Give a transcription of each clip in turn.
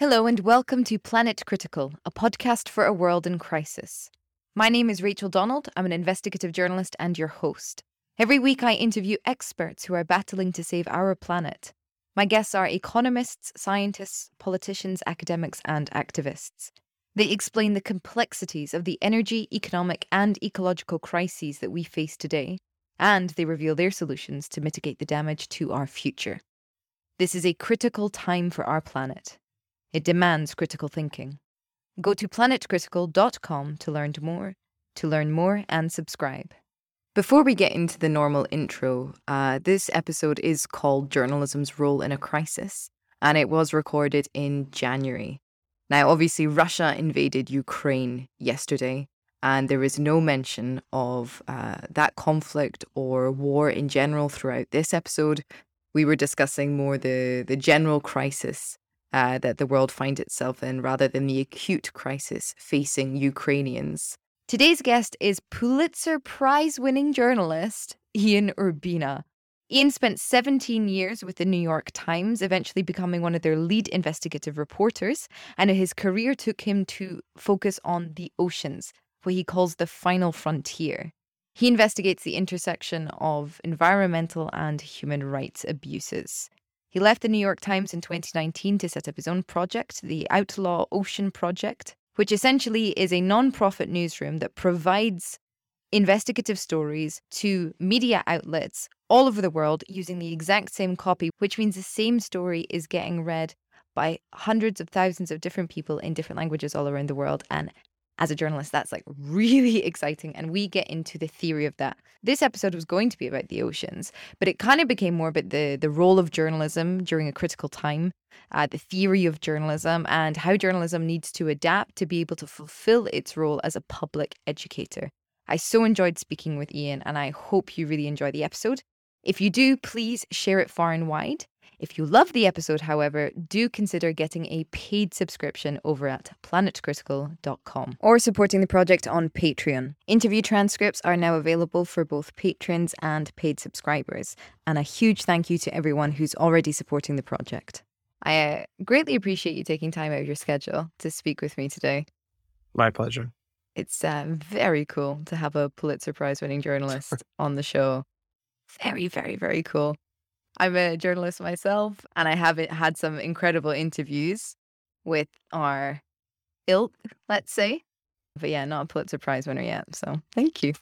Hello, and welcome to Planet Critical, a podcast for a world in crisis. My name is Rachel Donald. I'm an investigative journalist and your host. Every week, I interview experts who are battling to save our planet. My guests are economists, scientists, politicians, academics, and activists. They explain the complexities of the energy, economic, and ecological crises that we face today, and they reveal their solutions to mitigate the damage to our future. This is a critical time for our planet. It demands critical thinking. Go to planetcritical.com to learn more, to learn more and subscribe. Before we get into the normal intro, uh, this episode is called Journalism's Role in a Crisis, and it was recorded in January. Now, obviously, Russia invaded Ukraine yesterday, and there is no mention of uh, that conflict or war in general throughout this episode. We were discussing more the, the general crisis uh, that the world finds itself in rather than the acute crisis facing Ukrainians. Today's guest is Pulitzer Prize winning journalist Ian Urbina. Ian spent 17 years with the New York Times, eventually becoming one of their lead investigative reporters, and his career took him to focus on the oceans, what he calls the final frontier. He investigates the intersection of environmental and human rights abuses. He left the New York Times in 2019 to set up his own project, the Outlaw Ocean Project, which essentially is a non-profit newsroom that provides investigative stories to media outlets all over the world using the exact same copy, which means the same story is getting read by hundreds of thousands of different people in different languages all around the world. And as a journalist, that's like really exciting. And we get into the theory of that. This episode was going to be about the oceans, but it kind of became more about the, the role of journalism during a critical time, uh, the theory of journalism, and how journalism needs to adapt to be able to fulfill its role as a public educator. I so enjoyed speaking with Ian, and I hope you really enjoy the episode. If you do, please share it far and wide. If you love the episode, however, do consider getting a paid subscription over at planetcritical.com or supporting the project on Patreon. Interview transcripts are now available for both patrons and paid subscribers. And a huge thank you to everyone who's already supporting the project. I uh, greatly appreciate you taking time out of your schedule to speak with me today. My pleasure. It's uh, very cool to have a Pulitzer Prize winning journalist on the show. Very, very, very cool. I'm a journalist myself, and I have had some incredible interviews with our ilk, let's say. But yeah, not a Pulitzer Prize winner yet. So thank you.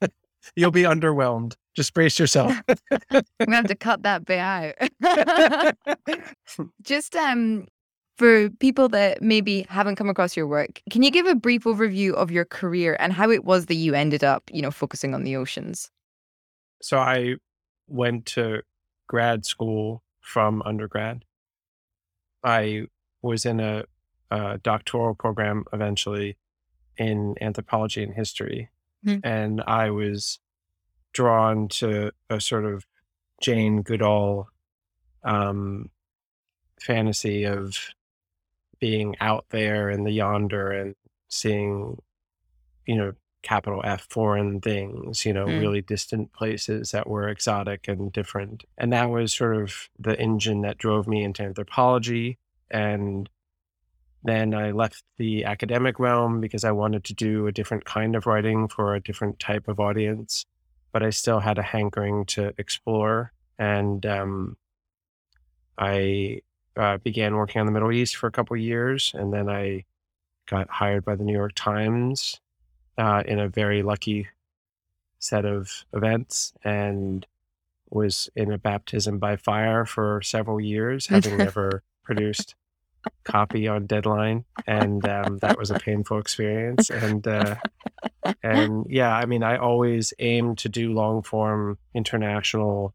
You'll be underwhelmed. Just brace yourself. I'm gonna have to cut that bit out. Just um for people that maybe haven't come across your work, can you give a brief overview of your career and how it was that you ended up, you know, focusing on the oceans? So I went to grad school from undergrad. I was in a, a doctoral program eventually in anthropology and history. Mm-hmm. And I was drawn to a sort of Jane Goodall um, fantasy of being out there in the yonder and seeing, you know, capital F foreign things, you know, mm. really distant places that were exotic and different. And that was sort of the engine that drove me into anthropology. And then I left the academic realm because I wanted to do a different kind of writing for a different type of audience. But I still had a hankering to explore. And um, I uh, began working on the Middle East for a couple years. And then I got hired by the New York Times uh, in a very lucky set of events and was in a baptism by fire for several years, having never produced copy on deadline, and um, that was a painful experience. And uh, and yeah, I mean, I always aim to do long form, international,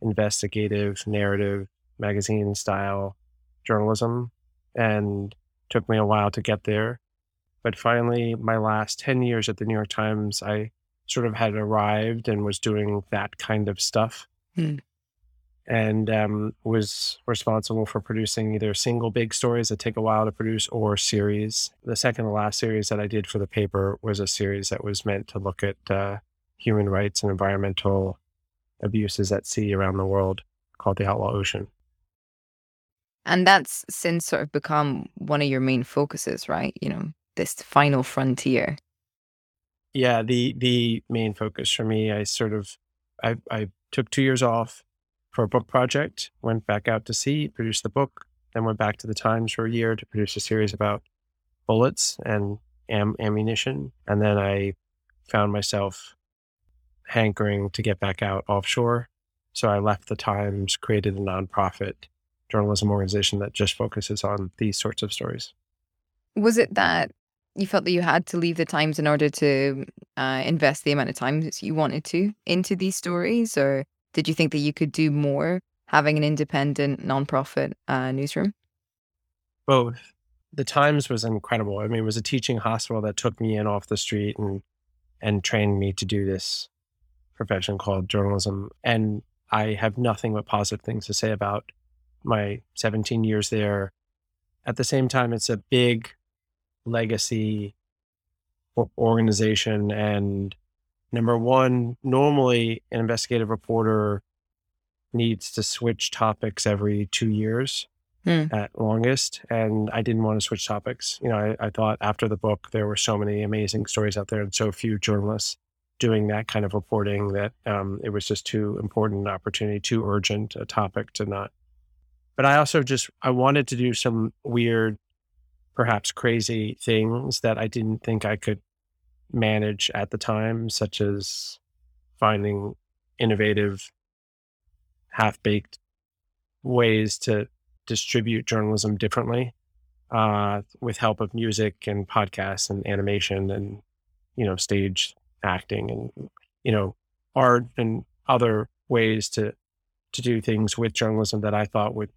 investigative, narrative, magazine style journalism, and took me a while to get there. But finally, my last 10 years at the New York Times, I sort of had arrived and was doing that kind of stuff. Hmm. And um, was responsible for producing either single big stories that take a while to produce or series. The second to last series that I did for the paper was a series that was meant to look at uh, human rights and environmental abuses at sea around the world called The Outlaw Ocean. And that's since sort of become one of your main focuses, right? You know, this final frontier. Yeah, the the main focus for me, I sort of I I took two years off for a book project, went back out to sea, produced the book, then went back to the Times for a year to produce a series about bullets and am- ammunition. And then I found myself hankering to get back out offshore. So I left the Times, created a nonprofit journalism organization that just focuses on these sorts of stories. Was it that you felt that you had to leave the Times in order to uh, invest the amount of time that you wanted to into these stories, or did you think that you could do more having an independent nonprofit uh, newsroom? Both. The Times was incredible. I mean, it was a teaching hospital that took me in off the street and and trained me to do this profession called journalism. And I have nothing but positive things to say about my 17 years there. At the same time, it's a big legacy organization. And number one, normally an investigative reporter needs to switch topics every two years mm. at longest. And I didn't want to switch topics. You know, I, I thought after the book, there were so many amazing stories out there and so few journalists doing that kind of reporting that um, it was just too important an opportunity, too urgent a topic to not. But I also just I wanted to do some weird, perhaps crazy things that I didn't think I could manage at the time, such as finding innovative, half baked ways to distribute journalism differently uh, with help of music and podcasts and animation and you know stage acting and you know art and other ways to to do things with journalism that I thought would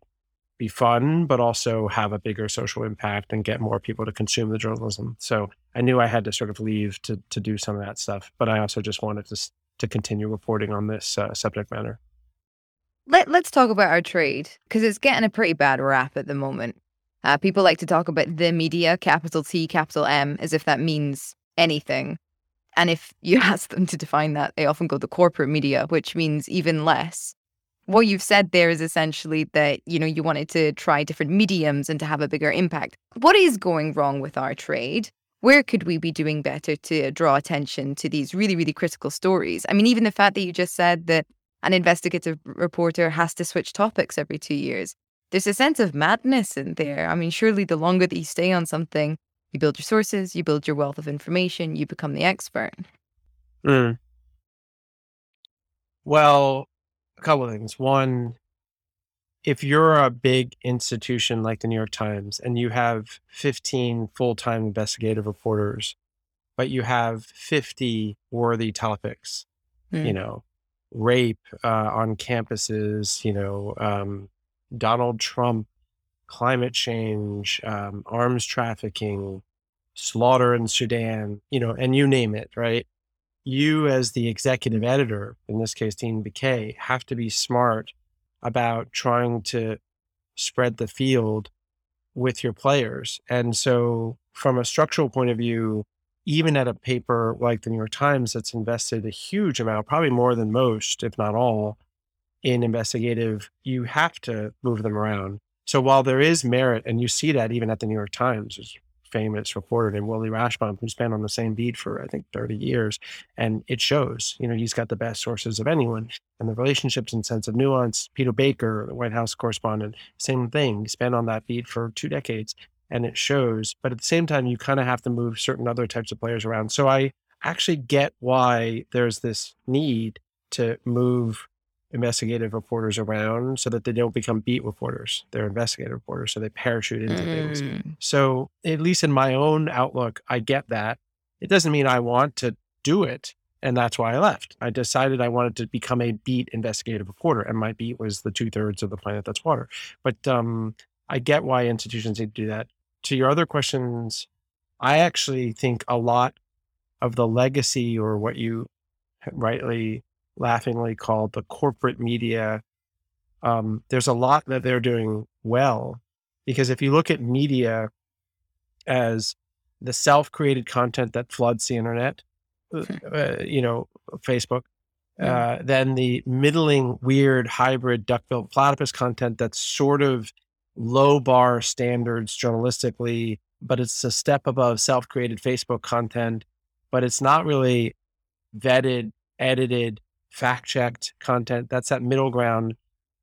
be fun, but also have a bigger social impact and get more people to consume the journalism. So I knew I had to sort of leave to to do some of that stuff, but I also just wanted to to continue reporting on this uh, subject matter. Let, let's talk about our trade because it's getting a pretty bad rap at the moment. Uh, people like to talk about the media, capital T, capital M, as if that means anything. And if you ask them to define that, they often go the corporate media, which means even less. What you've said there is essentially that, you know, you wanted to try different mediums and to have a bigger impact. What is going wrong with our trade? Where could we be doing better to draw attention to these really, really critical stories? I mean, even the fact that you just said that an investigative reporter has to switch topics every two years. There's a sense of madness in there. I mean, surely the longer that you stay on something, you build your sources, you build your wealth of information, you become the expert. Mm. Well, a couple of things. One, if you're a big institution like the New York Times and you have 15 full time investigative reporters, but you have 50 worthy topics, mm. you know, rape uh, on campuses, you know, um, Donald Trump, climate change, um, arms trafficking, slaughter in Sudan, you know, and you name it, right? You, as the executive editor, in this case, Dean Baquet, have to be smart about trying to spread the field with your players. And so, from a structural point of view, even at a paper like the New York Times that's invested a huge amount, probably more than most, if not all, in investigative, you have to move them around. So while there is merit, and you see that even at the New York Times, there's famous reporter named Willie Rashbaum who's been on the same beat for I think 30 years, and it shows. You know, he's got the best sources of anyone, and the relationships and sense of nuance. Peter Baker, the White House correspondent, same thing. He's been on that beat for two decades and it shows. But at the same time, you kind of have to move certain other types of players around. So I actually get why there's this need to move investigative reporters around so that they don't become beat reporters. They're investigative reporters, so they parachute into mm. things. So, at least in my own outlook, I get that. It doesn't mean I want to do it. And that's why I left. I decided I wanted to become a beat investigative reporter, and my beat was the two thirds of the planet that's water. But um, I get why institutions need to do that to your other questions, I actually think a lot of the legacy or what you rightly laughingly called the corporate media, um, there's a lot that they're doing well. Because if you look at media as the self created content that floods the internet, uh, hmm. uh you know, Facebook, uh, then the middling, weird, hybrid, duck-billed platypus content that's sort of low bar standards journalistically, but it's a step above self created Facebook content, but it's not really vetted, edited, fact checked content. That's that middle ground.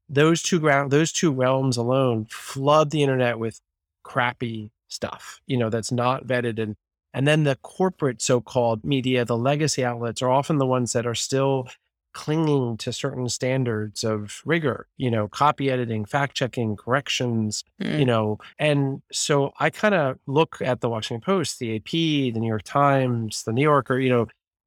Those two ground, those two realms alone flood the internet with crappy stuff, you know, that's not vetted and and then the corporate so-called media, the legacy outlets are often the ones that are still clinging to certain standards of rigor, you know, copy editing, fact checking, corrections, mm. you know. And so I kind of look at the Washington Post, the AP, the New York Times, the New Yorker, you know,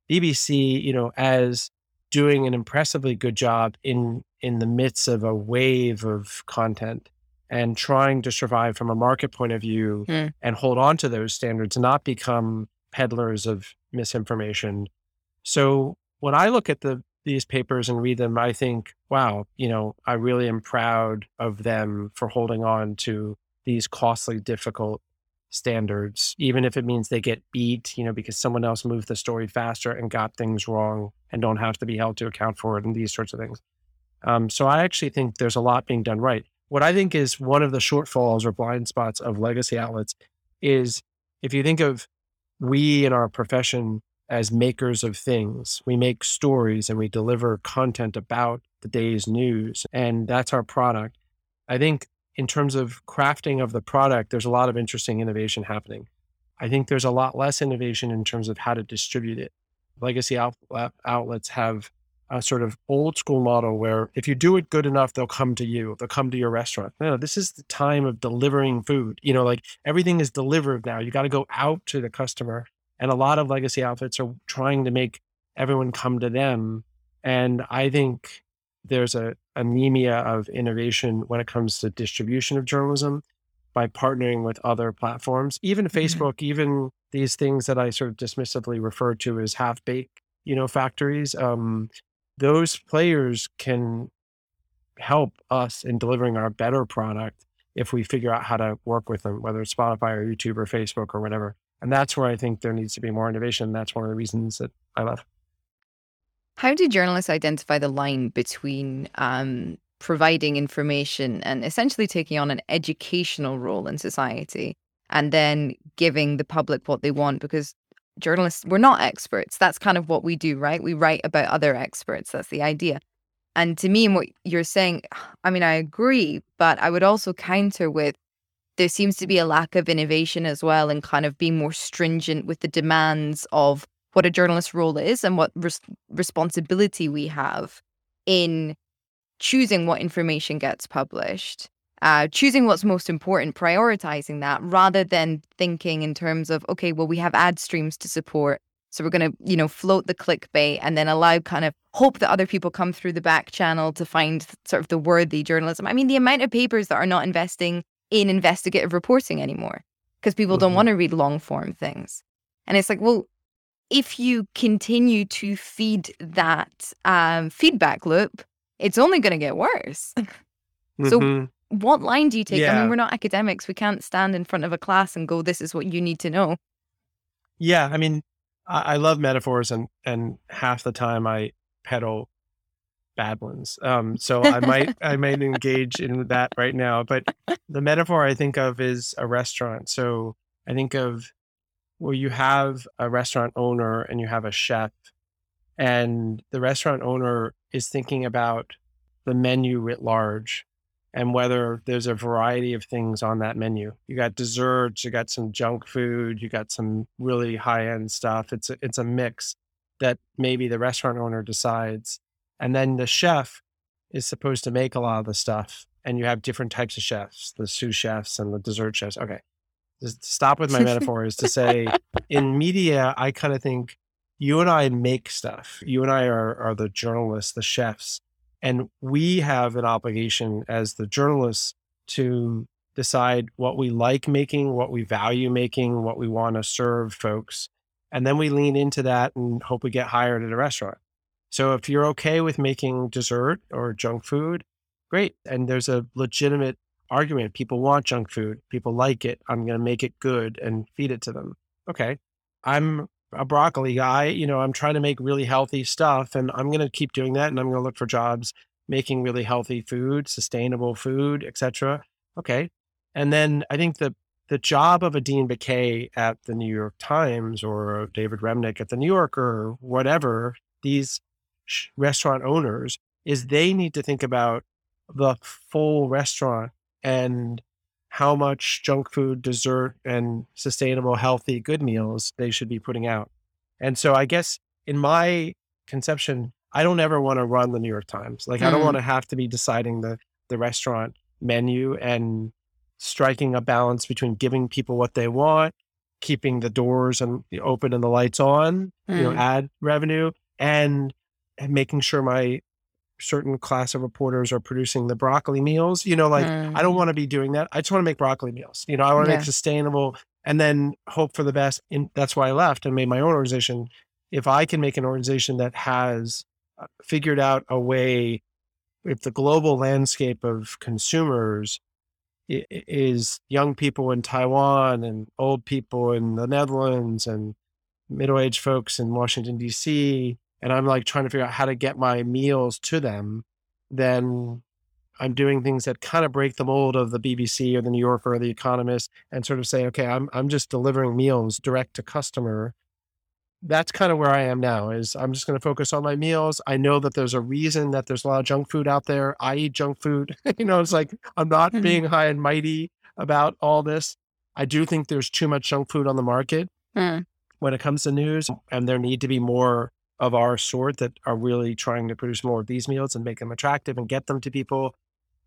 BBC, you know, as doing an impressively good job in in the midst of a wave of content and trying to survive from a market point of view mm. and hold on to those standards, not become peddlers of misinformation. So when I look at the these papers and read them, I think, wow, you know, I really am proud of them for holding on to these costly, difficult standards, even if it means they get beat, you know, because someone else moved the story faster and got things wrong and don't have to be held to account for it and these sorts of things. Um, so I actually think there's a lot being done right. What I think is one of the shortfalls or blind spots of legacy outlets is if you think of we in our profession as makers of things, we make stories and we deliver content about the day's news, and that's our product. I think in terms of crafting of the product, there's a lot of interesting innovation happening. I think there's a lot less innovation in terms of how to distribute it. Legacy out- uh, outlets have a sort of old school model where if you do it good enough, they'll come to you, they'll come to your restaurant. No, this is the time of delivering food. You know, like everything is delivered now. You got to go out to the customer. And a lot of legacy outfits are trying to make everyone come to them. And I think there's a anemia of innovation when it comes to distribution of journalism by partnering with other platforms, even mm-hmm. Facebook, mm-hmm. even these things that I sort of dismissively refer to as half baked, you know, factories. Um, those players can help us in delivering our better product if we figure out how to work with them, whether it's Spotify or YouTube or Facebook or whatever. And that's where I think there needs to be more innovation. That's one of the reasons that I love. How do journalists identify the line between um, providing information and essentially taking on an educational role in society and then giving the public what they want? Because journalists, we're not experts. That's kind of what we do, right? We write about other experts. That's the idea. And to me, what you're saying, I mean, I agree, but I would also counter with there seems to be a lack of innovation as well and kind of being more stringent with the demands of what a journalist's role is and what res- responsibility we have in choosing what information gets published uh, choosing what's most important, prioritizing that rather than thinking in terms of, okay, well, we have ad streams to support. So we're going to, you know, float the clickbait and then allow kind of hope that other people come through the back channel to find sort of the worthy journalism. I mean, the amount of papers that are not investing in investigative reporting anymore because people mm-hmm. don't want to read long form things. And it's like, well, if you continue to feed that um, feedback loop, it's only going to get worse. so mm-hmm what line do you take? Yeah. I mean, we're not academics. We can't stand in front of a class and go, this is what you need to know. Yeah. I mean, I, I love metaphors and, and half the time I peddle bad ones. Um, so I might, I might engage in that right now, but the metaphor I think of is a restaurant. So I think of where you have a restaurant owner and you have a chef and the restaurant owner is thinking about the menu writ large and whether there's a variety of things on that menu. You got desserts, you got some junk food, you got some really high end stuff. It's a, it's a mix that maybe the restaurant owner decides. And then the chef is supposed to make a lot of the stuff. And you have different types of chefs, the sous chefs and the dessert chefs. Okay. Just stop with my metaphor is to say in media, I kind of think you and I make stuff. You and I are, are the journalists, the chefs and we have an obligation as the journalists to decide what we like making, what we value making, what we want to serve folks. And then we lean into that and hope we get hired at a restaurant. So if you're okay with making dessert or junk food, great. And there's a legitimate argument. People want junk food. People like it. I'm going to make it good and feed it to them. Okay. I'm a broccoli guy, you know, I'm trying to make really healthy stuff and I'm going to keep doing that and I'm going to look for jobs making really healthy food, sustainable food, etc. okay. And then I think the the job of a Dean Baquet at the New York Times or David Remnick at the New Yorker or whatever, these restaurant owners, is they need to think about the full restaurant and how much junk food, dessert, and sustainable, healthy, good meals they should be putting out. And so I guess in my conception, I don't ever want to run the New York Times. Like mm. I don't want mm. to have to be deciding the the restaurant menu and striking a balance between giving people what they want, keeping the doors and open and the lights on, mm. you know, mm. ad revenue, and, and making sure my certain class of reporters are producing the broccoli meals. You know, like mm. I don't mm. want to be doing that. I just want to make broccoli meals. You know, I want to yeah. make sustainable and then hope for the best. And that's why I left and made my own organization. If I can make an organization that has uh, figured out a way, if the global landscape of consumers is young people in Taiwan and old people in the Netherlands and middle aged folks in Washington, D.C., and I'm like trying to figure out how to get my meals to them, then I'm doing things that kind of break the mold of the BBC or the New Yorker or the Economist and sort of say, okay, I'm I'm just delivering meals direct to customer. That's kind of where I am now is I'm just going to focus on my meals. I know that there's a reason that there's a lot of junk food out there. I eat junk food. you know, it's like I'm not mm-hmm. being high and mighty about all this. I do think there's too much junk food on the market mm. when it comes to news and there need to be more of our sort that are really trying to produce more of these meals and make them attractive and get them to people.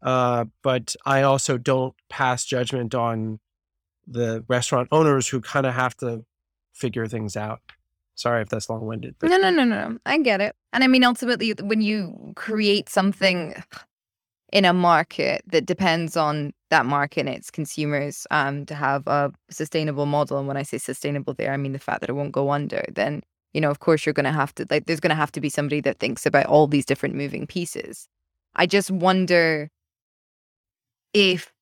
Uh, but I also don't pass judgment on the restaurant owners who kind of have to figure things out. Sorry if that's long winded. No, no, no, no. I get it. And I mean, ultimately, when you create something in a market that depends on that market and its consumers um, to have a sustainable model, and when I say sustainable there, I mean the fact that it won't go under, then you know, of course, you're going to have to, like, there's going to have to be somebody that thinks about all these different moving pieces. I just wonder if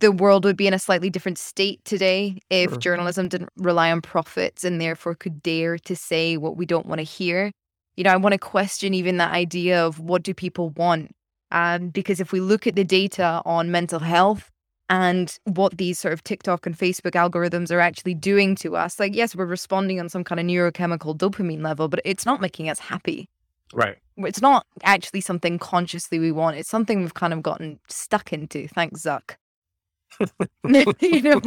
the world would be in a slightly different state today if sure. journalism didn't rely on profits and therefore could dare to say what we don't want to hear. You know, I want to question even that idea of what do people want? Um, because if we look at the data on mental health, and what these sort of TikTok and Facebook algorithms are actually doing to us. Like, yes, we're responding on some kind of neurochemical dopamine level, but it's not making us happy. Right. It's not actually something consciously we want. It's something we've kind of gotten stuck into. Thanks, Zuck. you know.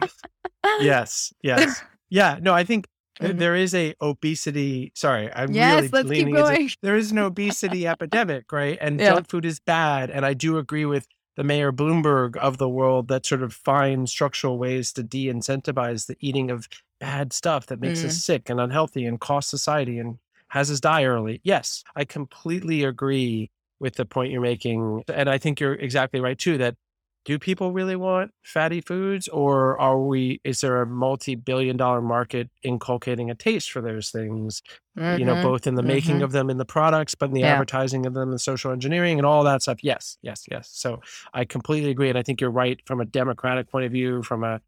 yes. Yes. Yeah. No, I think mm-hmm. there is a obesity. Sorry, I'm yes, really leaning into. There is an obesity epidemic, right? And yeah. junk food is bad. And I do agree with the Mayor Bloomberg of the world that sort of find structural ways to de incentivize the eating of bad stuff that makes mm. us sick and unhealthy and costs society and has us die early. Yes, I completely agree with the point you're making. And I think you're exactly right too that do people really want fatty foods or are we is there a multi-billion dollar market inculcating a taste for those things mm-hmm. you know mm-hmm. both in the mm-hmm. making of them in the products but in the yeah. advertising of them and social engineering and all that stuff yes yes yes so i completely agree and i think you're right from a democratic point of view from a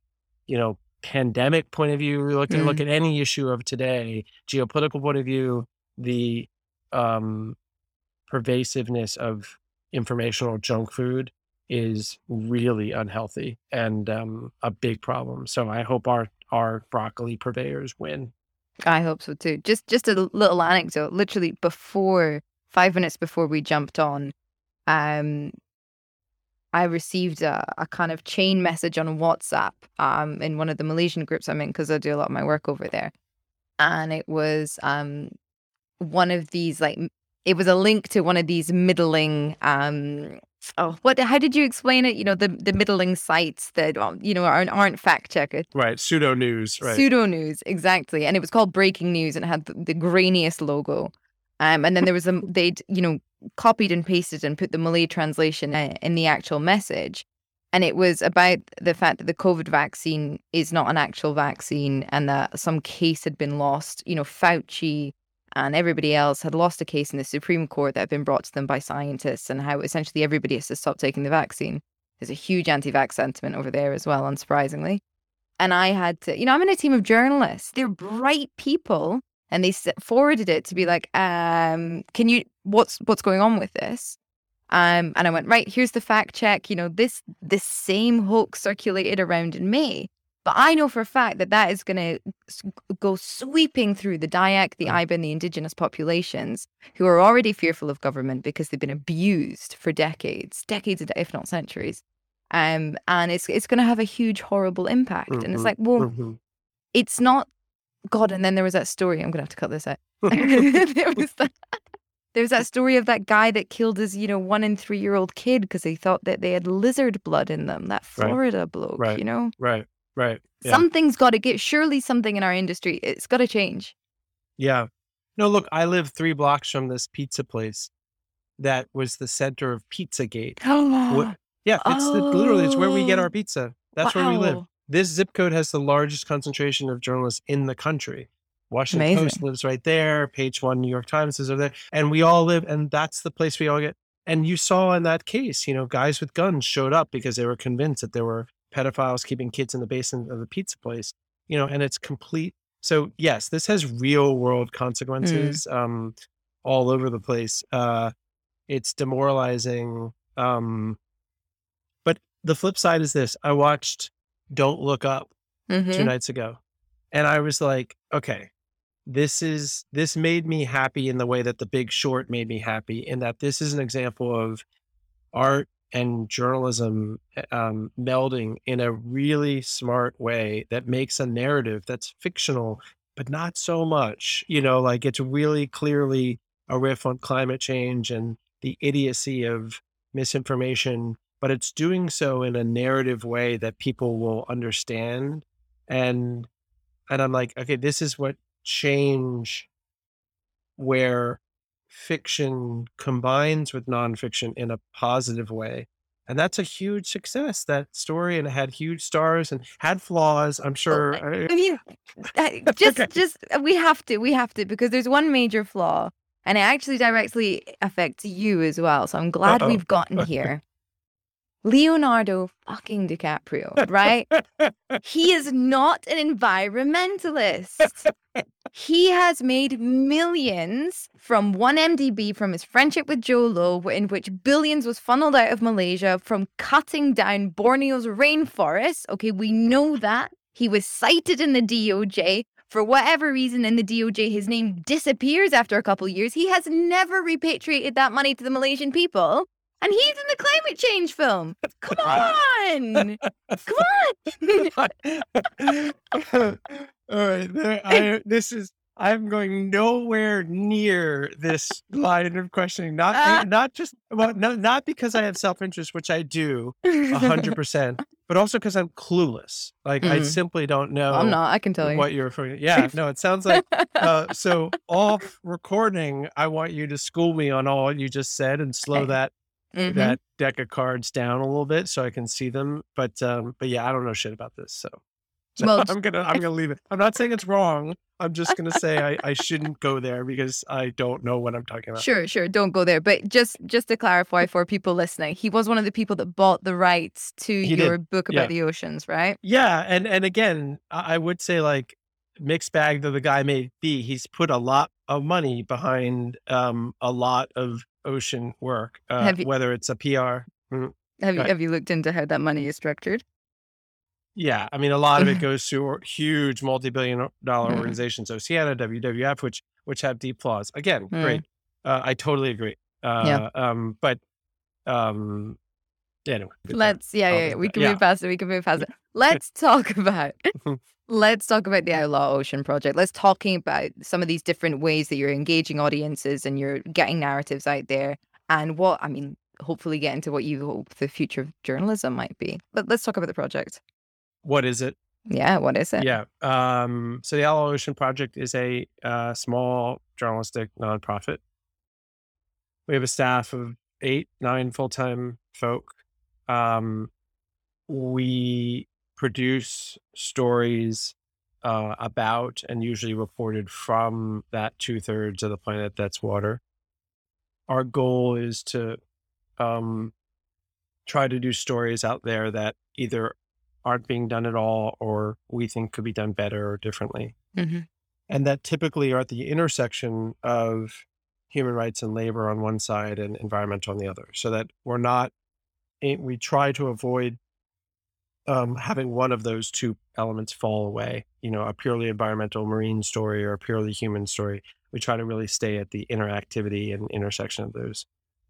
you know pandemic point of view look at mm. look at any issue of today geopolitical point of view the um pervasiveness of informational junk food is really unhealthy and um, a big problem. So I hope our our broccoli purveyors win. I hope so too. Just just a little anecdote. Literally before five minutes before we jumped on, um, I received a, a kind of chain message on WhatsApp um, in one of the Malaysian groups I'm in because I do a lot of my work over there, and it was um, one of these like it was a link to one of these middling um, oh what how did you explain it? You know the the middling sites that you know aren't, aren't fact checkers. Right pseudo news right. Pseudo news exactly. And it was called breaking news and it had the, the grainiest logo. Um and then there was a they'd you know copied and pasted and put the malay translation in the actual message. And it was about the fact that the covid vaccine is not an actual vaccine and that some case had been lost. You know fauci and everybody else had lost a case in the Supreme Court that had been brought to them by scientists, and how essentially everybody has to stop taking the vaccine. There's a huge anti vax sentiment over there as well, unsurprisingly. And I had to, you know, I'm in a team of journalists. They're bright people, and they forwarded it to be like, um, "Can you? What's what's going on with this?" Um, and I went, right, here's the fact check. You know, this this same hoax circulated around in May. But I know for a fact that that is going to go sweeping through the Dayak, the Iban, and the indigenous populations who are already fearful of government because they've been abused for decades, decades, if not centuries. Um, and it's it's going to have a huge, horrible impact. Mm-hmm. And it's like, well, mm-hmm. it's not God. And then there was that story. I'm going to have to cut this out. there was that. There's that story of that guy that killed his, you know, one and three year old kid because he thought that they had lizard blood in them. That Right. Florida bloke, Right. you know. right, right. Yeah. Something's got to get. Surely something in our industry, it's got to change. Yeah. No, look, I live three blocks from this pizza place that was the center of Pizzagate. Oh, Yeah, it's the, literally it's where we get Oh, our pizza. That's where we live. This zip code has the largest concentration of journalists in the country. Washington Post lives right there. Page One, New York Times is over there, and we all live, and that's the place we all get. And you saw in that case, you know, guys with guns showed up because they were convinced that there were pedophiles keeping kids in the basement of the pizza place. You know, and it's complete. So yes, this has real world consequences um, all over the place. Uh, it's demoralizing. Um, but the flip side is this: I watched Don't Look Up two Mhm. nights ago, and I was like, okay, this is this made me happy in the way that The Big Short made me happy, in that this is an example of art and journalism uh, um, melding in a really smart way that makes a narrative that's fictional, but not so much. You know, like it's really clearly a riff on climate change and the idiocy of misinformation, but it's doing so in a narrative way that people will understand. And and I'm like, okay, this is what change where fiction combines with nonfiction in a positive way. And that's a huge success, that story. And it had huge stars and had flaws, I'm sure. I I- mean, uh, just, Okay. just we have to, we have to, because there's one major flaw, and it actually directly affects you as well. So I'm glad Uh-oh. we've gotten here. Leonardo fucking DiCaprio, right? he is not an environmentalist. he has made millions from one MDB from his friendship with Jho Low, in which billions was funneled out of Malaysia from cutting down Borneo's rainforest. Okay, we know that. He was cited in the DOJ. For whatever reason, in the DOJ, his name disappears after a couple years. He has never repatriated that money to the Malaysian people. And he's in the climate change film. Come on. Come on. All right, there, I, this is. I'm going nowhere near this line of questioning. Not Ah. not just well, no, not because I have self interest, which I do a hundred percent, but also because I'm clueless. Like I Mm. simply don't know. I'm not, I can tell you. what you're referring. To. Yeah, no, it sounds like uh, so off recording. I want you to school me on all you just said and slow Okay. that Mhm. that deck of cards down a little bit so I can see them. But um, but yeah, I don't know shit about this, so, so Well, I'm gonna I'm gonna leave it. I'm not saying it's wrong. I'm just gonna say I, I shouldn't go there because I don't know what I'm talking about. Sure, sure. Don't go there. But just just to clarify for people listening, he was one of the people that bought the rights to He your did. book about Yeah. the oceans, right? Yeah, and and again, I I would say like mixed bag though the guy may be, he's put a lot of money behind um a lot of ocean work, uh, you- whether it's a PR. Have you have you looked into how that money is structured? Yeah, I mean a lot of it goes to huge multi-billion dollar Mm. organizations, Oceana, WWF, which which have deep flaws. Again, Mm. great. Uh, I totally agree. Uh, um, but um, anyway. Let's yeah, yeah, yeah. We can Yeah. move past it. We can move past it. Let's talk about let's talk about the Outlaw Ocean Project. Let's talking about some of these different ways that you're engaging audiences and you're getting narratives out there and what I mean, hopefully get into what you hope the future of journalism might be. But let's talk about the project. What is it? Yeah, what is it? Yeah. Um, so the Outlaw Ocean Project is a uh, small journalistic nonprofit. We have a staff of eight, nine full time folk. Um, we produce stories uh, about and usually reported from that two thirds of the planet that's water. Our goal is to um, try to do stories out there that either aren't being done at all or we think could be done better or differently. Mhm. And that typically are at the intersection of human rights and labor on one side and environmental on the other, so that we're not. We try to avoid um, having one of those two elements fall away. You know, a purely environmental marine story or a purely human story. We try to really stay at the interactivity and intersection of those.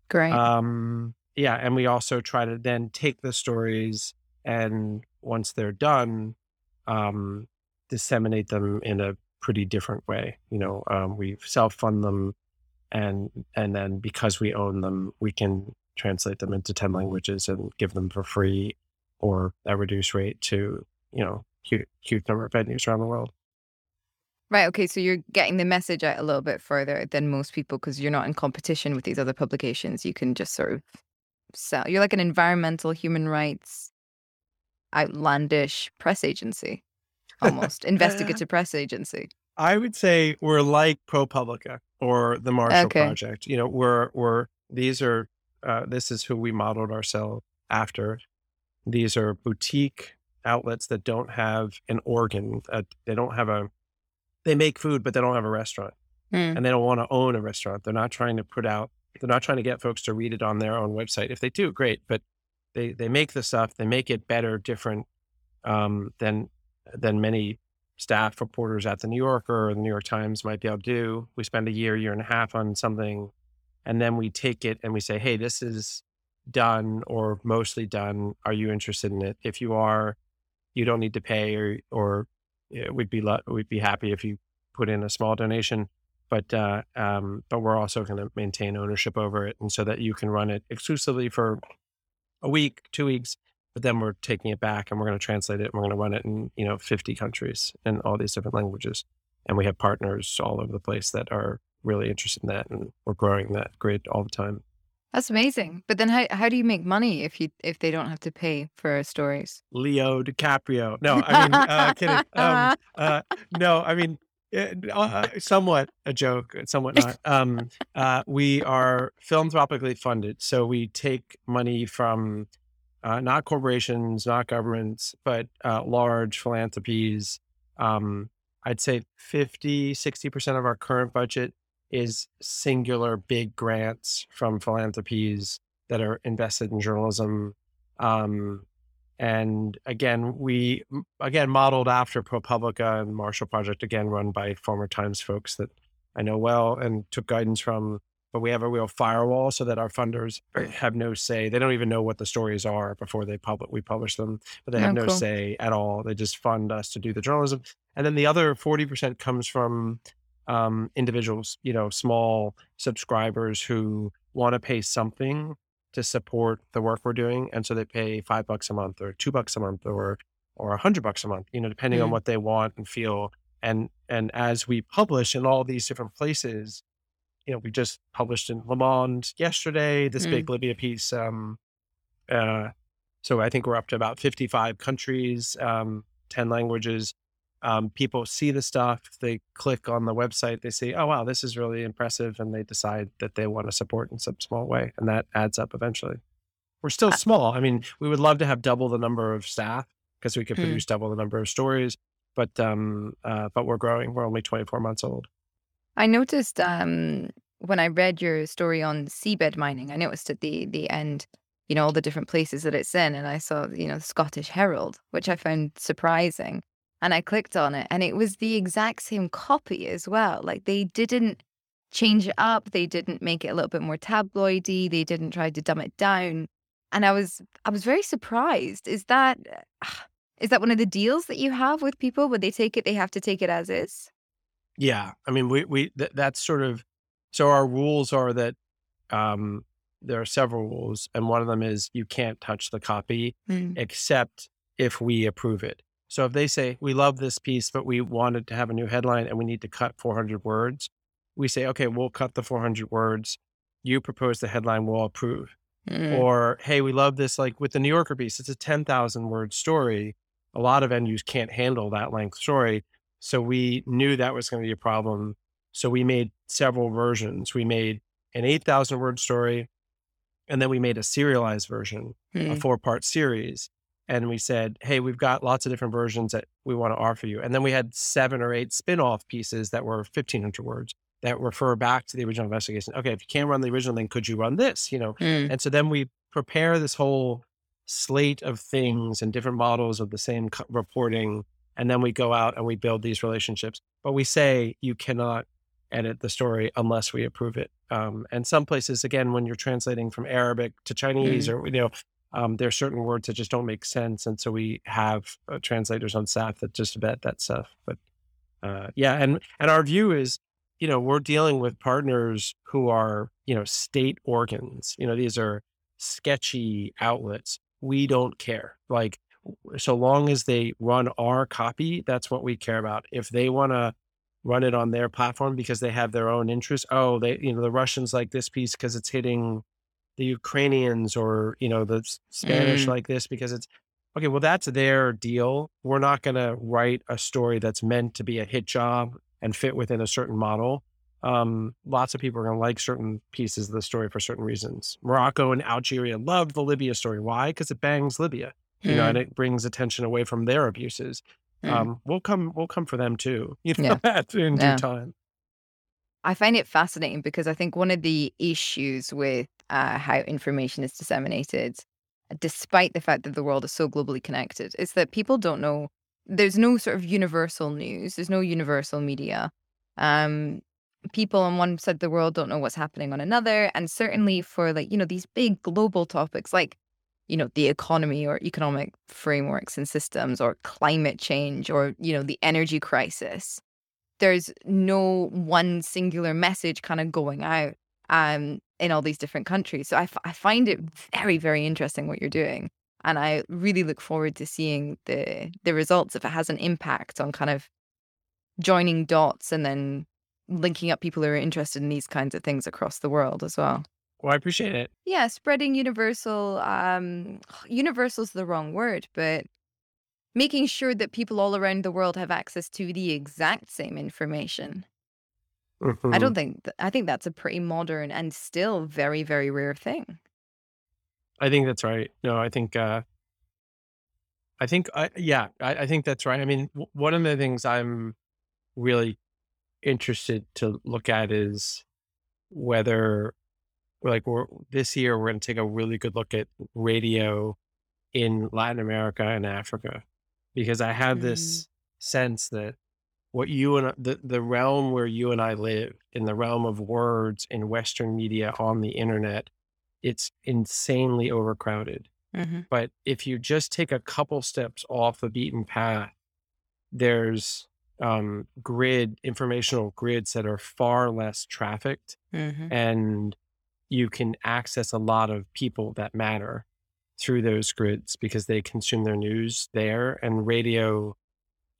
Great. Um, yeah, and we also try to then take the stories and once they're done, um, disseminate them in a pretty different way. You know, um, we self fund them, and and then because we own them, we can translate them into ten mm-hmm. languages and give them for free or a reduced rate to you know huge, huge number of venues around the world. Right. Okay. So you're getting the message out a little bit further than most people because you're not in competition with these other publications. You can just sort of sell. You're like an environmental human rights outlandish press agency, almost uh, investigative press agency. I would say we're like ProPublica or the Marshall Okay. Project. You know, we're we're these are uh, this is who we modeled ourselves after. These are boutique outlets that don't have an organ. Uh, they don't have a. They make food, but they don't have a restaurant, Hmm. and they don't want to own a restaurant. They're not trying to put out. They're not trying to get folks to read it on their own website. If they do, great. But they they make the stuff. They make it better, different um, than than many staff reporters at the New Yorker or the New York Times might be able to do. We spend a year, year and a half on something, and then we take it and we say, "Hey, this is done or mostly done. Are you interested in it? If you are, you don't need to pay, or or we'd be we'd be happy if you put in a small donation." But uh, um, but we're also going to maintain ownership over it, and so that you can run it exclusively for a week, two weeks, but then we're taking it back and we're going to translate it and we're going to run it in you know 50 countries in all these different languages and we have partners all over the place that are really interested in that and we're growing that grid all the time That's amazing. But then how how do you make money if you if they don't have to pay for stories? leo dicaprio no i mean uh, kidding um, uh, no i mean eh, uh, somewhat a joke somewhat not um, uh, we are philanthropically funded so we take money from uh, not corporations, not governments, but uh, large philanthropies. Um, I'd say 50, 60% of our current budget is singular big grants from philanthropies that are invested in journalism. Um, and again, we, again, modeled after ProPublica and Marshall Project, again, run by former Times folks that I know well and took guidance from but we have a real firewall so that our funders have no say. They don't even know what the stories are before they publish. We publish them, but they have Oh, no cool. say at all. They just fund us to do the journalism, and then the other forty percent comes from um, individuals, you know, small subscribers who want to pay something to support the work we're doing, and so they pay five bucks a month or two bucks a month or or a hundred bucks a month, you know, depending on Mm. what they want and feel. And and as we publish in all these different places, you know, we just published in Le Monde yesterday this Mm. big Libya piece. Um, uh, so I think we're up to about 55 countries, um, 10 languages. Um, people see the stuff, they click on the website, they say, oh, wow, this is really impressive. And they decide that they want to support in some small way. And that adds up eventually. We're still Uh, small. I mean, we would love to have double the number of staff because we could Mm. produce double the number of stories. But um, uh, but we're growing. We're only 24 months old. I noticed um, when I read your story on seabed mining, I noticed at the the end, you know, all the different places that it's in, and I saw, you know, the Scottish Herald, which I found surprising. And I clicked on it, and it was the exact same copy as well. Like they didn't change it up, they didn't make it a little bit more tabloidy, they didn't try to dumb it down. And I was I was very surprised. Is that is that one of the deals that you have with people? When they take it, they have to take it as is? Yeah, I mean, we we th- that's sort of so our rules are that um, there are several rules, and one of them is you can't touch the copy Mm. except if we approve it. So if they say we love this piece, but we wanted to have a new headline and we need to cut 400 words, we say okay, we'll cut the 400 words. You propose the headline, we'll approve. Mm. Or hey, we love this. Like with the New Yorker piece, it's a 10,000 word story. A lot of venues can't handle that length story. So we knew that was going to be a problem. So we made several versions. We made an 8,000 word story, and then we made a serialized version, a Mm. four part series. And we said, hey, we've got lots of different versions that we want to offer you. And then we had seven or eight spin off pieces that were 1,500 words that refer back to the original investigation. Okay, if you can't run the original, then could you run this? You know, Mm. and so then we prepare this whole slate of things and different models of the same co- reporting, and then we go out and we build these relationships. But we say you cannot edit the story unless we approve it. Um, and some places, again, when you're translating from Arabic to Chinese, or you know, um, there are certain words that just don't make sense, and so we have uh, translators on staff that just vet that stuff. But uh, yeah, and and our view is, you know, we're dealing with partners who are, you know, state organs. You know, these are sketchy outlets. We don't care. Like, so long as they run our copy, that's what we care about. If they want to run it on their platform because they have their own interests, oh, they, you know, the Russians like this piece because it's hitting the Ukrainians, or you know, the Spanish Mm. like this because it's okay. Well, that's their deal. We're not going to write a story that's meant to be a hit job and fit within a certain model. Um, lots of people are going to like certain pieces of the story for certain reasons. Morocco and Algeria love the Libya story. Why? Because it bangs Libya, you know, Mm. and it brings attention away from their abuses. Mm. Um, we'll come, we'll come for them too, you know, at- in due time. I find it fascinating because I think one of the issues with uh, how information is disseminated, despite the fact that the world is so globally connected, is that people don't know. There's no sort of universal news. There's no universal media. Um, people on one side of the world don't know what's happening on another, and certainly for like you know these big global topics like you know the economy or economic frameworks and systems or climate change or you know the energy crisis there's no one singular message kind of going out um, in all these different countries. So I, f- I find it very, very interesting what you're doing. And I really look forward to seeing the the results if it has an impact on kind of joining dots and then linking up people who are interested in these kinds of things across the world as well. Well, I appreciate it. Yeah, spreading universal um universal's the wrong word, but making sure that people all around the world have access to the exact same information. I Mhm. don't think th- I think that's a pretty modern and still very very rare thing. I think that's right. No, I think, uh, I think, I, yeah, I, I think that's right. I mean, w- one of the things I'm really interested to look at is whether, like, we're this year we're going to take a really good look at radio in Latin America and Africa, because I have this sense that what you and the the realm where you and I live in the realm of words in Western media on the internet, it's insanely overcrowded. Mm-hmm. But if you just take a couple steps off the beaten path, there's um, grid informational grids that are far less trafficked, Mm-hmm. and you can access a lot of people that matter through those grids because they consume their news there. And radio,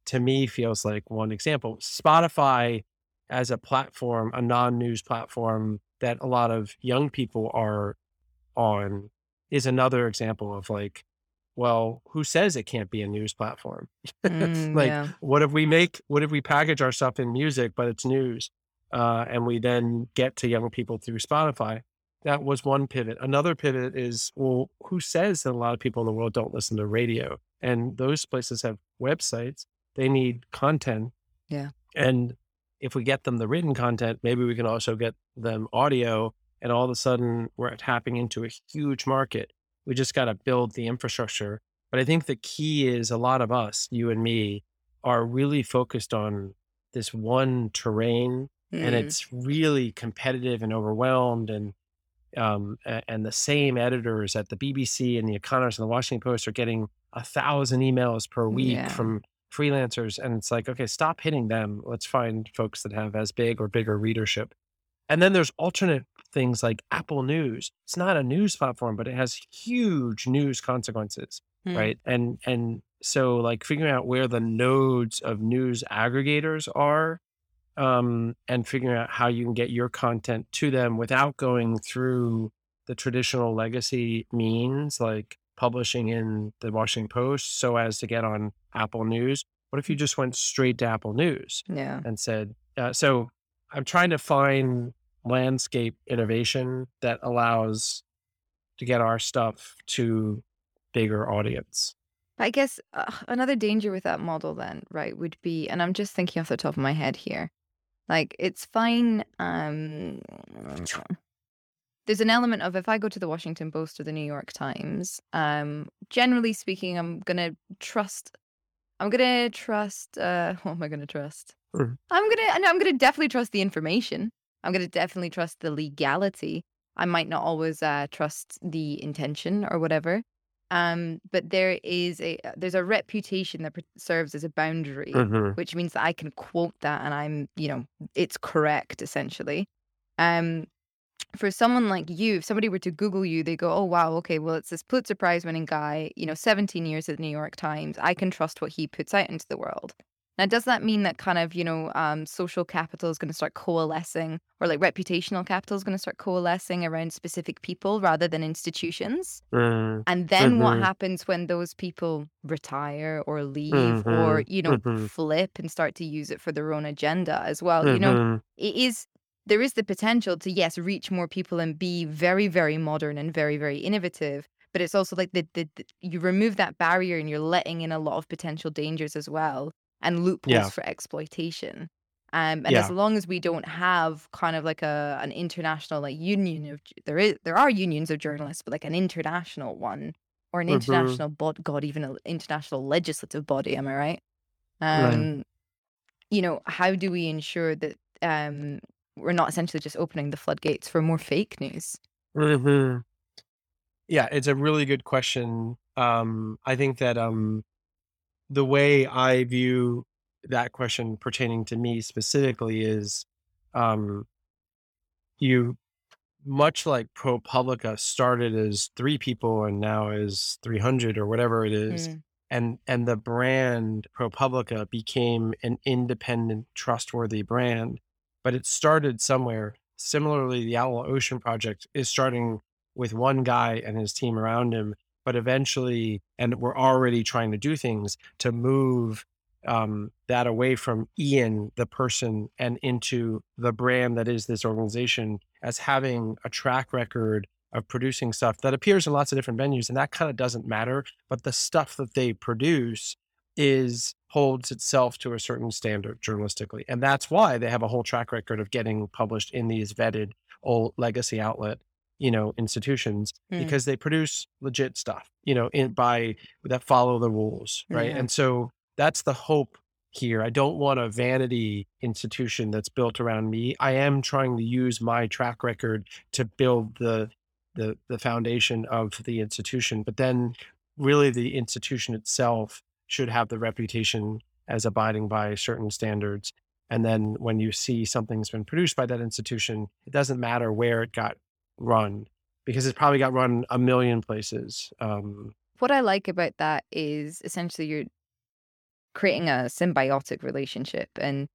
to me, feels like one example. Spotify, as a platform, a non-news platform that a lot of young people are on, is another example of like, well, who says it can't be a news platform? Mm, like, yeah. what if we make, what if we package our stuff in music, but it's news, uh, and we then get to young people through Spotify? That was one pivot. Another pivot is, well, who says that a lot of people in the world don't listen to radio? And those places have websites. They need content. Yeah. And if we get them the written content, maybe we can also get them audio. And all of a sudden, we're tapping into a huge market. We just got to build the infrastructure. But I think the key is a lot of us, you and me, are really focused on this one terrain and Mm. it's really competitive and overwhelmed and um, and the same editors at the BBC and the Economist and the Washington Post are getting a thousand emails per week Yeah. from freelancers, and it's like, okay, stop hitting them. Let's find folks that have as big or bigger readership. And then there's alternate things like Apple News. It's not a news platform, but it has huge news consequences Mm. right and and so like figuring out where the nodes of news aggregators are um and figuring out how you can get your content to them without going through the traditional legacy means like publishing in the Washington Post so as to get on Apple News what if you just went straight to Apple News Yeah. and said, uh, so I'm trying to find landscape innovation that allows to get our stuff to bigger audience. I guess uh, another danger with that model then, right, would be, and I'm just thinking off the top of my head here, Like it's fine. Um, there's an element of if I go to the Washington Post or the New York Times, um, generally speaking, I'm gonna trust. I'm gonna trust. Uh, what am I gonna trust? Mhm. I'm gonna. no, I'm gonna definitely trust the information. I'm gonna definitely trust the legality. I might not always uh, trust the intention or whatever. Um, but there is a there's a reputation that serves as a boundary Mhm. which means that I can quote that and I'm, you know, it's correct essentially. Um, for someone like you, if somebody were to Google you, they go, "Oh wow, okay, well it's this Pulitzer Prize winning guy, you know, 17 years at the New York Times. I can trust what he puts out into the world." Now, does that mean that kind of, you know, um, social capital is going to start coalescing, or like reputational capital is going to start coalescing around specific people rather than institutions? Mm. And then what Mhm. happens when those people retire or leave or, Mhm. you know, Mhm. flip and start to use it for their own agenda as well? You know, Mhm. it is there is the potential to yes, reach more people and be very, very modern and very, very innovative. But it's also like the, the, the you remove that barrier and you're letting in a lot of potential dangers as well and loopholes Yeah. for exploitation. Um, and Yeah. as long as we don't have kind of like a an international like union of there is there are unions of journalists, but like an international one or an Mhm. international bod God, even an international legislative body, am I right? Right. Um, you know, how do we ensure that um we're not essentially just opening the floodgates for more fake news? Mhm. Yeah, it's a really good question. Um, I think that um, the way I view that question pertaining to me specifically is um, you much like ProPublica started as three people and now is 300 or whatever it is. Mm, And and the brand ProPublica became an independent, trustworthy brand, but it started somewhere. Similarly, the Outlaw Ocean Project is starting with one guy and his team around him, but eventually, and we're already trying to do things to move um, that away from Ian, the person, and into the brand that is this organization as having a track record of producing stuff that appears in lots of different venues. And that kind of doesn't matter. But the stuff that they produce is holds itself to a certain standard journalistically. And that's why they have a whole track record of getting published in these vetted old legacy outlet, you know, institutions mm, because they produce legit stuff, you know, in by that follow the rules. Right. Yeah. And so that's the hope here. I don't want a vanity institution that's built around me. I am trying to use my track record to build the the the foundation of the institution, but then really the institution itself should have the reputation as abiding by certain standards. And then when you see something's been produced by that institution, it doesn't matter where it got run because it's probably got run a million places. Um, What I like about that is essentially you're creating a symbiotic relationship. And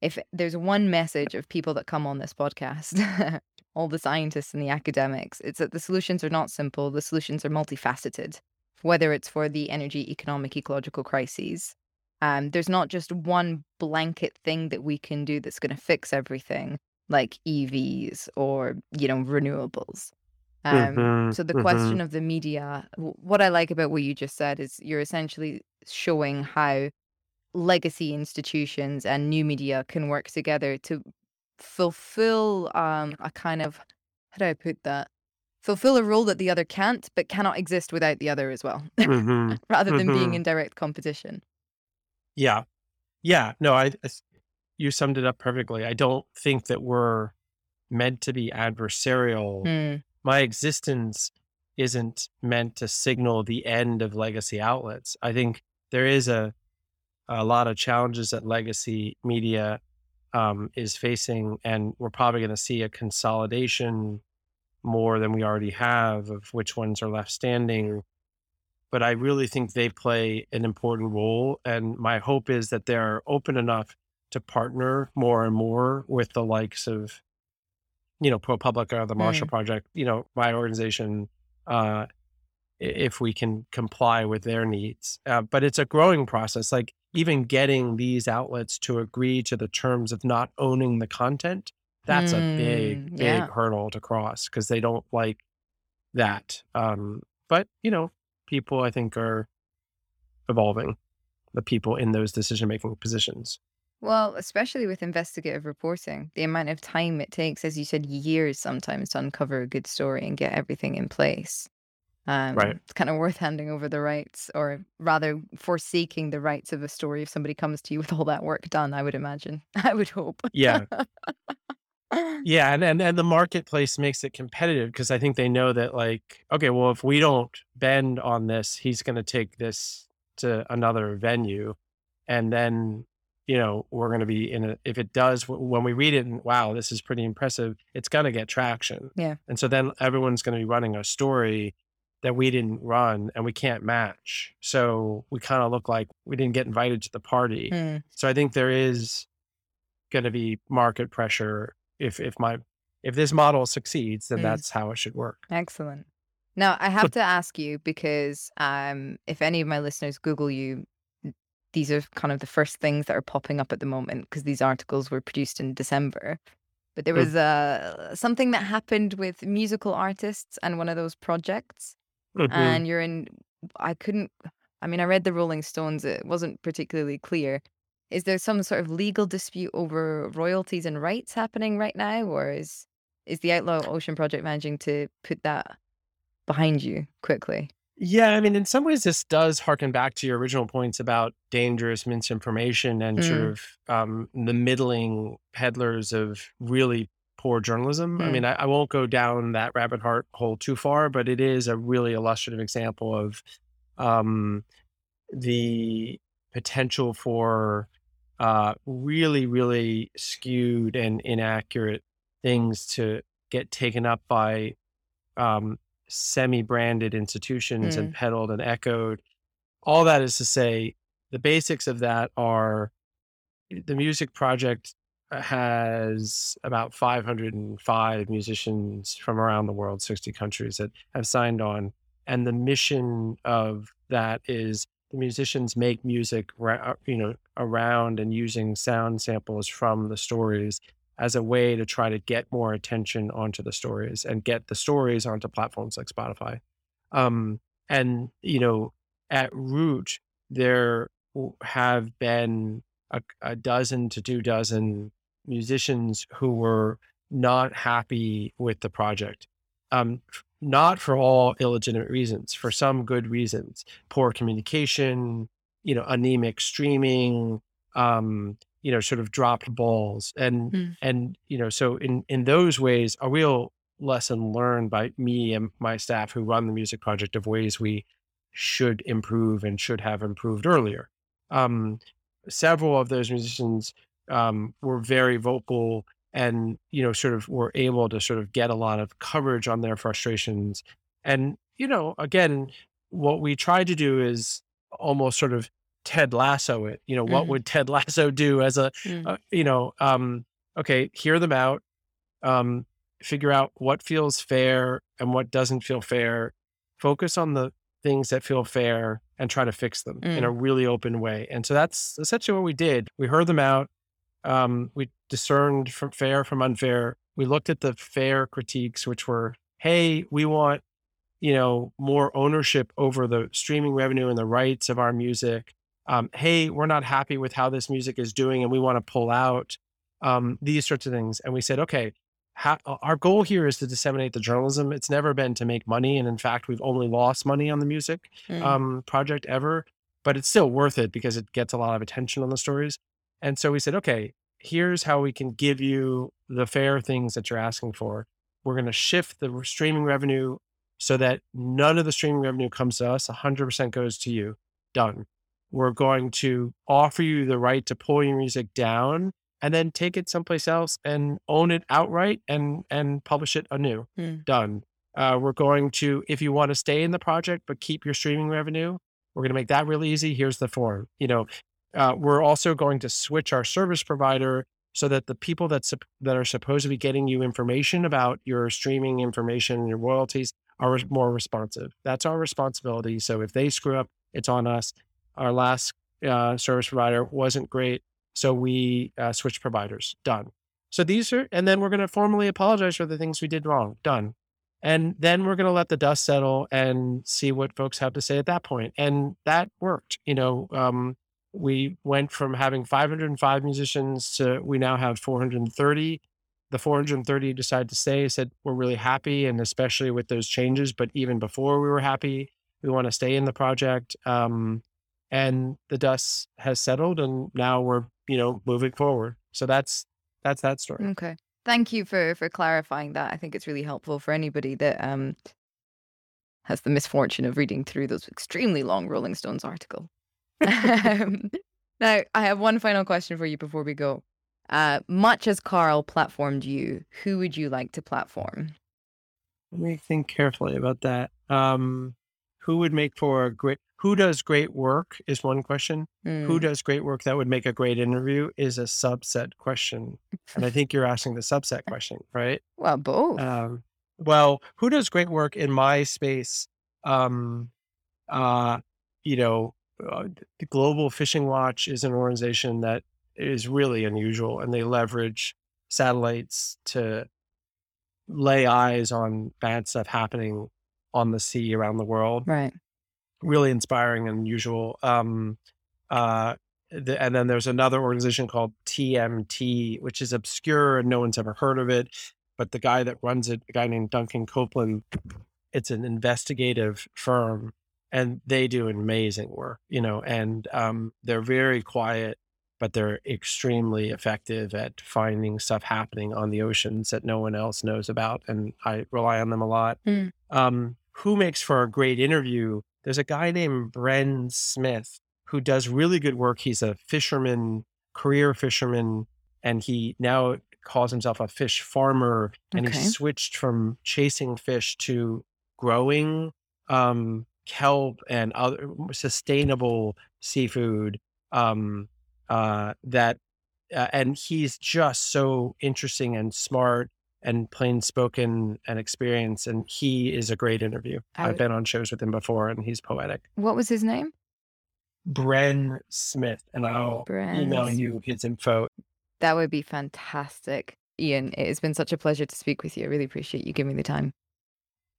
if there's one message of people that come on this podcast, all the scientists and the academics, it's that the solutions are not simple, the solutions are multifaceted, whether it's for the energy, economic, ecological crises. Um, there's not just one blanket thing that we can do that's going to fix everything, like EVs or you know renewables. Um, mhm, so the mhm. question of the media, w- what I like about what you just said is you're essentially showing how legacy institutions and new media can work together to fulfill um, a kind of how do I put that? Fulfill a role that the other can't, but cannot exist without the other as well, Mhm, rather than being mhm. in direct competition. Yeah. Yeah. No, I. you summed it up perfectly. I don't think that we're meant to be adversarial. Hmm. My existence isn't meant to signal the end of legacy outlets. I think there is a a lot of challenges that legacy media um, is facing, and we're probably going to see a consolidation more than we already have of which ones are left standing. But I really think they play an important role, and my hope is that they're open enough to partner more and more with the likes of, you know, ProPublica, the Marshall Project, you know, my organization, uh, if we can comply with their needs. Uh, but it's a growing process. Like even getting these outlets to agree to the terms of not owning the content, that's a big, Hmm, big yeah. hurdle to cross because they don't like that. Um, but you know, people I think are evolving. The people in those decision making positions. Well, especially with investigative reporting, the amount of time it takes, as you said, years sometimes to uncover a good story and get everything in place. Right. Um, it's kind of worth handing over the rights, or rather, forsaking the rights of a story if somebody comes to you with all that work done. I would imagine. I would hope. Yeah. Yeah, and and and the marketplace makes it competitive because I think they know that like, okay, well, if we don't bend on this, he's going to take this to another venue, and then you know we're going to be in a. If it does, when we read it, and wow, this is pretty impressive, it's going to get traction. Yeah. And so then everyone's going to be running a story that we didn't run and we can't match. So we kind of look like we didn't get invited to the party. Hmm. So I think there is going to be market pressure if if my if this model succeeds, then Mm. that's how it should work. Excellent. Now, I have to ask you because um, if any of my listeners Google you, these are kind of the first things that are popping up at the moment because these articles were produced in December. But there Mm. was uh, something that happened with musical artists and one of those projects, Mhm. and you're in. I couldn't. I mean, I read the Rolling Stones. It wasn't particularly clear. Is there some sort of legal dispute over royalties and rights happening right now, or is is the Outlaw Ocean Project managing to put that behind you quickly? Yeah, I mean, in some ways, this does harken back to your original points about dangerous misinformation and sort Mm. of um, the middling peddlers of really poor journalism. I Mm. mean, I, I won't go down that rabbit heart hole too far, but it is a really illustrative example of um, the potential for uh, really, really skewed and inaccurate things to get taken up by um, semi-branded institutions and peddled and echoed. All that is to say, the basics of that are the music project has about 505 musicians from around the world, 60 countries that have signed on. And the mission of that is the musicians make music, ra- you know, around and using sound samples from the stories as a way to try to get more attention onto the stories and get the stories onto platforms like Spotify. Um, and you know, at root, there have been a, a dozen to two dozen musicians who were not happy with the project. Um, not for all illegitimate reasons, for some good reasons, poor communication, you know, anemic streaming, um, you know, sort of dropped balls. And, Mm. and, you know, so in, in those ways, a real lesson learned by me and my staff who run the music project of ways we should improve and should have improved earlier. Um, several of those musicians um, were very vocal and you know sort of were able to sort of get a lot of coverage on their frustrations and you know again what we try to do is almost sort of ted lasso it you know what Mhm. would ted lasso do as a Mm. uh, you know um okay hear them out um figure out what feels fair and what doesn't feel fair focus on the things that feel fair and try to fix them in a really open way and so that's essentially what we did we heard them out um, we discerned from fair from unfair. We looked at the fair critiques, which were, hey, we want, you know, more ownership over the streaming revenue and the rights of our music. Um, hey, we're not happy with how this music is doing and we want to pull out um, these sorts of things. And we said, okay, how, our goal here is to disseminate the journalism. It's never been to make money. And in fact, we've only lost money on the music Mm. um, project ever, but it's still worth it because it gets a lot of attention on the stories. And so we said, okay, here's how we can give you the fair things that you're asking for. We're going to shift the streaming revenue so that none of the streaming revenue comes to us, 100% goes to you. Done. We're going to offer you the right to pull your music down and then take it someplace else and own it outright and and publish it anew. Hmm. Done. Uh, we're going to, if you want to stay in the project but keep your streaming revenue, we're going to make that really easy. Here's the form. You know, uh, we're also going to switch our service provider so that the people that that are supposed to be getting you information about your streaming information and your royalties are res- more responsive. That's our responsibility. So if they screw up, it's on us. Our last uh, service provider wasn't great, so we uh, switched providers. Done. So these are, and then we're going to formally apologize for the things we did wrong. Done. And then we're going to let the dust settle and see what folks have to say at that point. And that worked. You know, um, we went from having 505 musicians to we now have 430. The 430 decided to stay, said we're really happy, and especially with those changes. But even before we were happy, we want to stay in the project. Um, and the dust has settled, and now we're you know moving forward. So that's that's that story. Okay. Thank you for for clarifying that. I think it's really helpful for anybody that um has the misfortune of reading through those extremely long Rolling Stones article. um, now, I have one final question for you before we go. Uh, much as Carl platformed you, who would you like to platform? Let me think carefully about that. Um, who would make for a great? Who does great work is one question. Mm. Who does great work that would make a great interview is a subset question, and I think you're asking the subset question, right? Well, both. Um, well, who does great work in my space? Um, uh, you know, uh, the Global Fishing Watch is an organization that is really unusual, and they leverage satellites to lay eyes on bad stuff happening on the sea around the world. Right. Really inspiring and unusual. Um, uh, the, and then there's another organization called TMT, which is obscure and no one's ever heard of it. But the guy that runs it, a guy named Duncan Copeland, it's an investigative firm and they do amazing work, you know, and um, they're very quiet, but they're extremely effective at finding stuff happening on the oceans that no one else knows about. And I rely on them a lot. Mm. Um, who makes for a great interview? There's a guy named Bren Smith who does really good work. He's a fisherman, career fisherman, and he now calls himself a fish farmer. And okay. he switched from chasing fish to growing um, kelp and other sustainable seafood um, uh, that uh, and he's just so interesting and smart and plain spoken and experienced and he is a great interview. I, have been on shows with him before and he's poetic. What was his name? Bren smith and i'll Bren. email you his info. That would be fantastic. Ian it has been such a pleasure to speak with you. I really appreciate you giving me the time.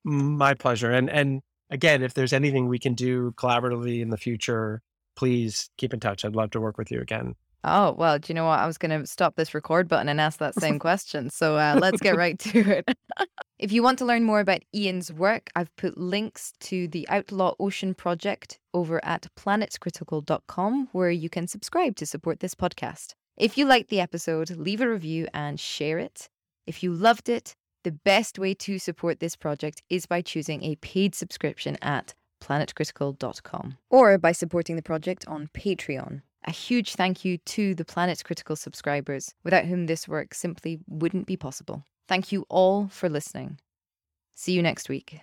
My pleasure and and again, if there's anything we can do collaboratively in the future, please keep in touch. I'd love to work with you again. Oh, well, do you know what? I was going to stop this record button and ask that same question. So uh, let's get right to it. if you want to learn more about Ian's work, I've put links to the Outlaw Ocean Project over at planetcritical.com, where you can subscribe to support this podcast. If you liked the episode, leave a review and share it. If you loved it, the best way to support this project is by choosing a paid subscription at planetcritical.com or by supporting the project on Patreon. A huge thank you to the Planet Critical subscribers, without whom this work simply wouldn't be possible. Thank you all for listening. See you next week.